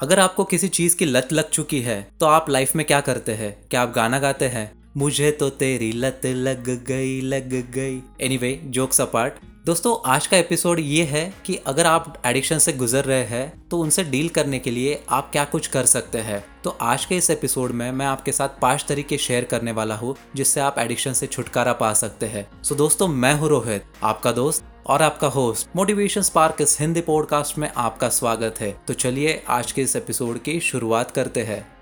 अगर आपको किसी चीज़ की लत लग चुकी है तो आप लाइफ में क्या करते हैं? क्या आप गाना गाते हैं? मुझे तो तेरी लत लग गई लग गई। एनीवे जोक्स अपार्ट दोस्तों, आज का एपिसोड ये है कि अगर आप एडिक्शन से गुजर रहे हैं तो उनसे डील करने के लिए आप क्या कुछ कर सकते हैं? तो आज के इस एपिसोड में मैं आपके साथ पाँच तरीके शेयर करने वाला हूँ, जिससे आप एडिक्शन से छुटकारा पा सकते हैं। सो दोस्तों, मैं हूँ रोहित, आपका दोस्त और आपका होस्ट मोटिवेशन स्पार्क इस हिंदी पॉडकास्ट में आपका स्वागत है। तो चलिए आज के इस एपिसोड की शुरुआत करते हैं।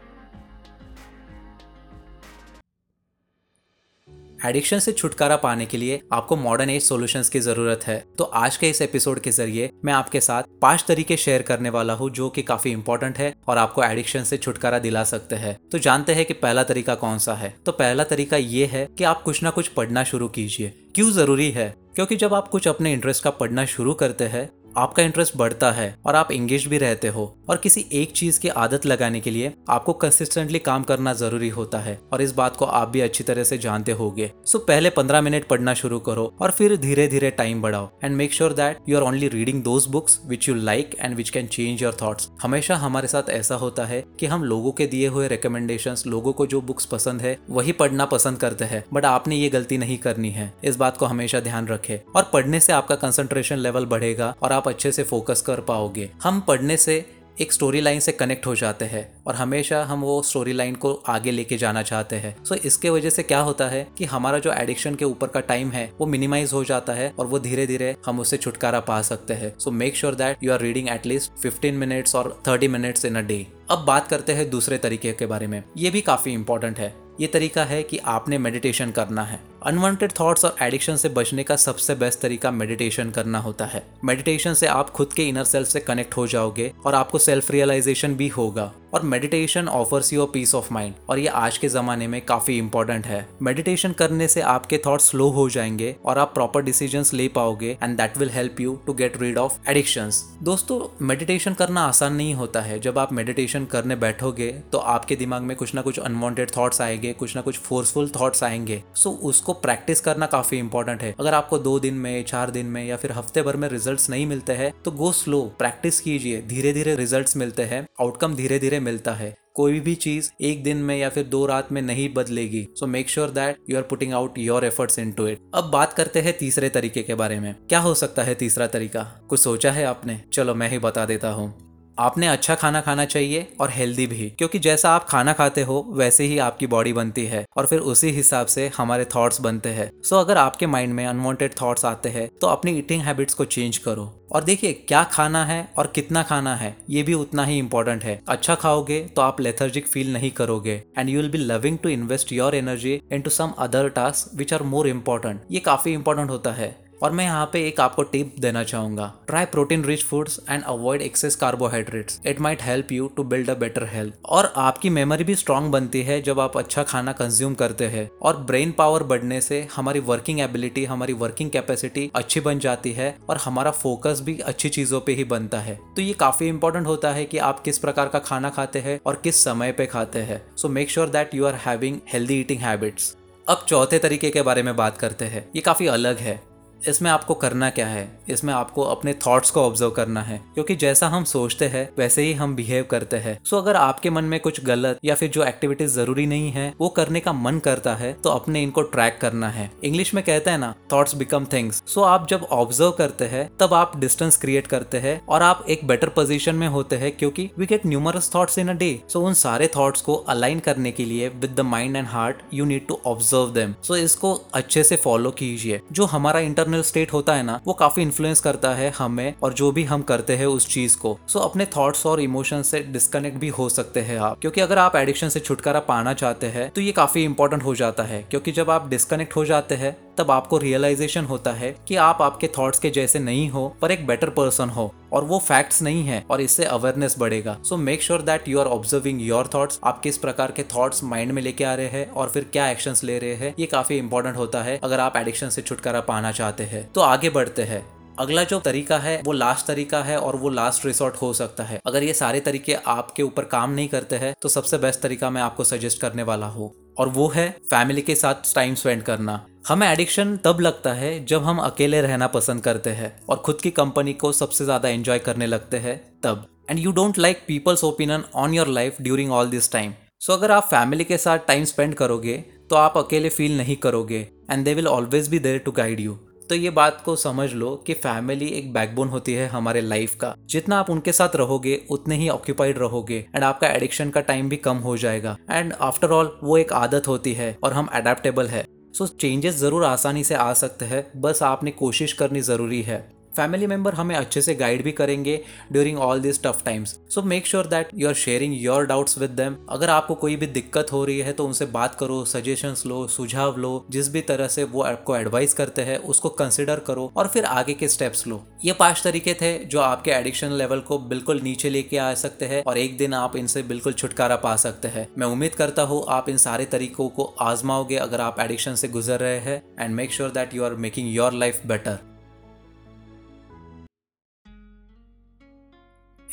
एडिक्शन से छुटकारा पाने के लिए आपको मॉडर्न एज सॉल्यूशंस की ज़रूरत है। तो आज के इस एपिसोड के ज़रिए मैं आपके साथ पाँच तरीके शेयर करने वाला हूँ जो कि काफ़ी इंपॉर्टेंट है और आपको एडिक्शन से छुटकारा दिला सकते हैं। तो जानते हैं कि पहला तरीका कौन सा है? तो पहला तरीका ये है कि आप कुछ ना कुछ पढ़ना शुरू कीजिए। क्यों ज़रूरी है? क्योंकि जब आप कुछ अपने इंटरेस्ट का पढ़ना शुरू करते हैं आपका इंटरेस्ट बढ़ता है और आप एंगेज भी रहते हो और किसी एक चीज़ की आदत लगाने के लिए आपको कंसिस्टेंटली काम करना ज़रूरी होता है और इस बात को आप भी अच्छी तरह से जानते होगे। सो पहले पंद्रह मिनट पढ़ना शुरू करो और फिर धीरे धीरे टाइम बढ़ाओ and make sure that you are only reading those books which you like and which can change your thoughts हमेशा हमारे साथ ऐसा होता है कि हम लोगों के दिए हुए रिकमेंडेशन लोगों को जो बुक्स पसंद है, वही पढ़ना पसंद करते हैं। बट आपने ये गलती नहीं करनी है। इस बात को हमेशा ध्यान रखे और पढ़ने से आपका कंसंट्रेशन लेवल बढ़ेगा और आप अच्छे से फोकस कर पाओगे। हम पढ़ने से एक स्टोरी लाइन से कनेक्ट हो जाते हैं और हमेशा हम वो स्टोरी लाइन को आगे लेके जाना चाहते हैं। सो so, इसके वजह से क्या होता है कि हमारा जो एडिक्शन के ऊपर का टाइम है वो मिनिमाइज हो जाता है और वो धीरे धीरे हम उससे छुटकारा पा सकते हैं। So make sure that you are reading at least fifteen minutes और thirty minutes in a day अब बात करते हैं दूसरे तरीके के बारे में। ये भी काफ़ी इंपॉर्टेंट है। ये तरीका है कि आपने मेडिटेशन करना है। अनवांटेड थॉट्स और एडिक्शन से बचने का सबसे बेस्ट तरीका मेडिटेशन करना होता है। मेडिटेशन से आप खुद के इनर सेल्फ से कनेक्ट हो जाओगे और आपको सेल्फ रियलाइजेशन भी होगा। और meditation offers you peace of mind और ये आज के जमाने में काफ़ी इंपॉर्टेंट है। मेडिटेशन करने से आपके थॉट स्लो हो जाएँगे और आप प्रॉपर डिसीज़न ले पाओगे and that will help you to get rid of addiction दोस्तों मेडिटेशन करना आसान नहीं होता है। जब आप मेडिटेशन करने बैठोगे तो आपके दिमाग में कुछ ना कुछ अनवांटेड थॉट्स आएँगे कुछ ना कुछ फोर्सफुल थॉट्स आएँगे। सो so, उसको प्रैक्टिस करना काफ़ी इंपॉर्टेंट है। अगर आपको दो दिन में, चार दिन में या फिर हफ़्ते भर में रिज़ल्ट नहीं मिलते हैं तो गो स्लो प्रैक्टिस कीजिए। धीरे धीरे रिज़ल्ट मिलते हैं आउटकम धीरे धीरे मिलता है। कोई भी चीज़ एक दिन में या फिर दो रात में नहीं बदलेगी। So make sure that you are putting out your efforts into it अब बात करते हैं तीसरे तरीके के बारे में। क्या हो सकता है तीसरा तरीका? कुछ सोचा है आपने? चलो मैं ही बता देता हूँ। आपने अच्छा खाना खाना चाहिए और हेल्दी भी क्योंकि जैसा आप खाना खाते हो वैसे ही आपकी बॉडी बनती है और फिर उसी हिसाब से हमारे थॉट्स बनते हैं। सो so, अगर आपके माइंड में अनवांटेड थॉट्स आते हैं तो अपनी ईटिंग हैबिट्स को चेंज करो। और देखिए क्या खाना है और कितना खाना है ये भी उतना ही इंपॉर्टेंट है। अच्छा खाओगे तो आप लेथर्जिक फील नहीं करोगे। And you will be loving to invest your energy into some other task which are more important ये काफ़ी इंपॉर्टेंट होता है। और मैं यहाँ पे एक आपको टिप देना चाहूँगा। Try protein rich foods and avoid excess carbohydrates it might help you to build a better health और आपकी मेमोरी भी स्ट्रांग बनती है जब आप अच्छा खाना कंज्यूम करते हैं। और ब्रेन पावर बढ़ने से हमारी वर्किंग एबिलिटी हमारी वर्किंग कैपेसिटी अच्छी बन जाती है और हमारा फोकस भी अच्छी चीज़ों पर ही बनता है। तो ये काफ़ी इंपॉर्टेंट होता है कि आप किस प्रकार का खाना खाते हैं और किस समय पे खाते हैं। So make sure that you are having healthy eating habits अब चौथे तरीके के बारे में बात करते हैं। ये काफ़ी अलग है। इसमें आपको करना क्या है? इसमें आपको अपने थॉट्स को ऑब्ज़र्व करना है। क्योंकि जैसा हम सोचते हैं, वैसे ही हम बिहेव करते हैं। सो अगर आपके मन में कुछ गलत या फिर जो एक्टिविटीज़ ज़रूरी नहीं है, वो करने का मन करता है तो अपने इनको ट्रैक करना है। इंग्लिश में कहते हैं ना थॉट्स बिकम थिंग्स सो आप जब ऑब्ज़र्व करते हैं, तब आप डिस्टेंस क्रिएट करते हैं और आप एक बेटर पोजिशन में होते हैं क्योंकि we get numerous thoughts in a day so उन सारे थॉट्स को अलाइन करने के लिए with the mind and heart you need to observe them so इसको अच्छे से फॉलो कीजिए। जो हमारा इंटरनल इंटरनल स्टेट होता है ना वो काफ़ी इन्फ्लुएंस करता है हमें और जो भी हम करते हैं उस चीज़ को। सो so, अपने थॉट्स और इमोशन से डिस्कनेक्ट भी हो सकते हैं आप। क्योंकि अगर आप एडिक्शन से छुटकारा पाना चाहते हैं तो ये काफ़ी इंपॉर्टेंट हो जाता है। क्योंकि जब आप डिस्कनेक्ट हो जाते हैं तब आपको रियलाइजेशन होता है कि आप आपके थॉट्स के जैसे नहीं हो, पर एक बेटर पर्सन हो, और वो फैक्ट्स नहीं है, और इससे अवेयरनेस बढ़ेगा। So make sure that you are observing your thoughts आप किस प्रकार के थॉट्स माइंड में लेके आ रहे हैं, और फिर क्या एक्शंस ले रहे हैं, ये काफ़ी इंपॉर्टेंट होता है, अगर आप एडिक्शन से छुटकारा पाना चाहते हैं। तो आगे बढ़ते हैं। अगला जो तरीका है, वो लास्ट तरीका है और वो लास्ट रिसोर्ट हो सकता है। अगर ये सारे तरीके आपके ऊपर काम नहीं करते हैं तो सबसे बेस्ट तरीका मैं आपको सजेस्ट करने वाला हूँ। और वो है फैमिली के साथ टाइम स्पेंड करना। हमें एडिक्शन तब लगता है जब हम अकेले रहना पसंद करते हैं और खुद की कंपनी को सबसे ज़्यादा एंजॉय करने लगते हैं तब। And you don't like people's opinion on your life during all this time so अगर आप फैमिली के साथ टाइम स्पेंड करोगे तो आप अकेले फील नहीं करोगे। And they will always be there to guide you तो ये बात को समझ लो कि फैमिली एक बैकबोन होती है हमारे लाइफ का। जितना आप उनके साथ रहोगे उतने ही ऑक्यूपाइड रहोगे एंड आपका एडिक्शन का टाइम भी कम हो जाएगा। एंड आफ्टर ऑल वो एक आदत होती है और हम एडेप्टेबल है। सो so, चेंजेस ज़रूर आसानी से आ सकते हैं बस आपने कोशिश करनी ज़रूरी है। फैमिली मेंबर हमें अच्छे से गाइड भी करेंगे during all this tough times so make sure that you are sharing your doubts with them अगर आपको कोई भी दिक्कत हो रही है तो उनसे बात करो सजेशंस लो, सुझाव लो, जिस भी तरह से वो आपको एडवाइस करते हैं, उसको कंसिडर करो और फिर आगे के स्टेप्स लो. ये पाँच तरीके थे जो आपके एडिक्शन लेवल को बिल्कुल नीचे लेके आ सकते हैं और एक दिन आप इनसे बिल्कुल छुटकारा पा सकते हैं. मैं उम्मीद करता हूँ आप इन सारे तरीकों को आजमाओगे अगर आप एडिक्शन से गुजर रहे हैं and make sure that you are making your life better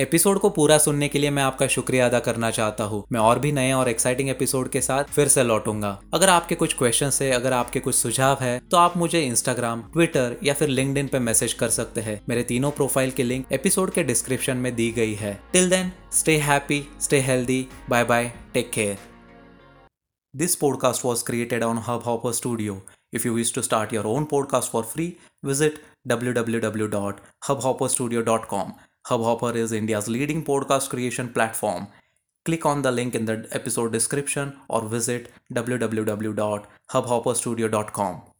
episode को पूरा सुनने के लिए मैं आपका शुक्रिया अदा करना चाहता हूँ। मैं और भी नए और एक्साइटिंग एपिसोड के साथ फिर से लौटूँगा। अगर आपके कुछ क्वेश्चन है अगर आपके कुछ सुझाव है तो आप मुझे इंस्टाग्राम ट्विटर या फिर लिंक पे मैसेज कर सकते हैं। मेरे तीनों प्रोफ़ाइल की लिंक एपिसोड के डिस्क्रिप्शन में दी गई है। Till then stay happy stay healthy bye bye take care this podcast was created on Hub This podcast was created on Hubhopper Studio. If you wish to start your own podcast for free, visit www.hubhopperstudio.com. Hubhopper is India's leading podcast creation platform. Click on the link in the episode description or visit www.hubhopperstudio.com.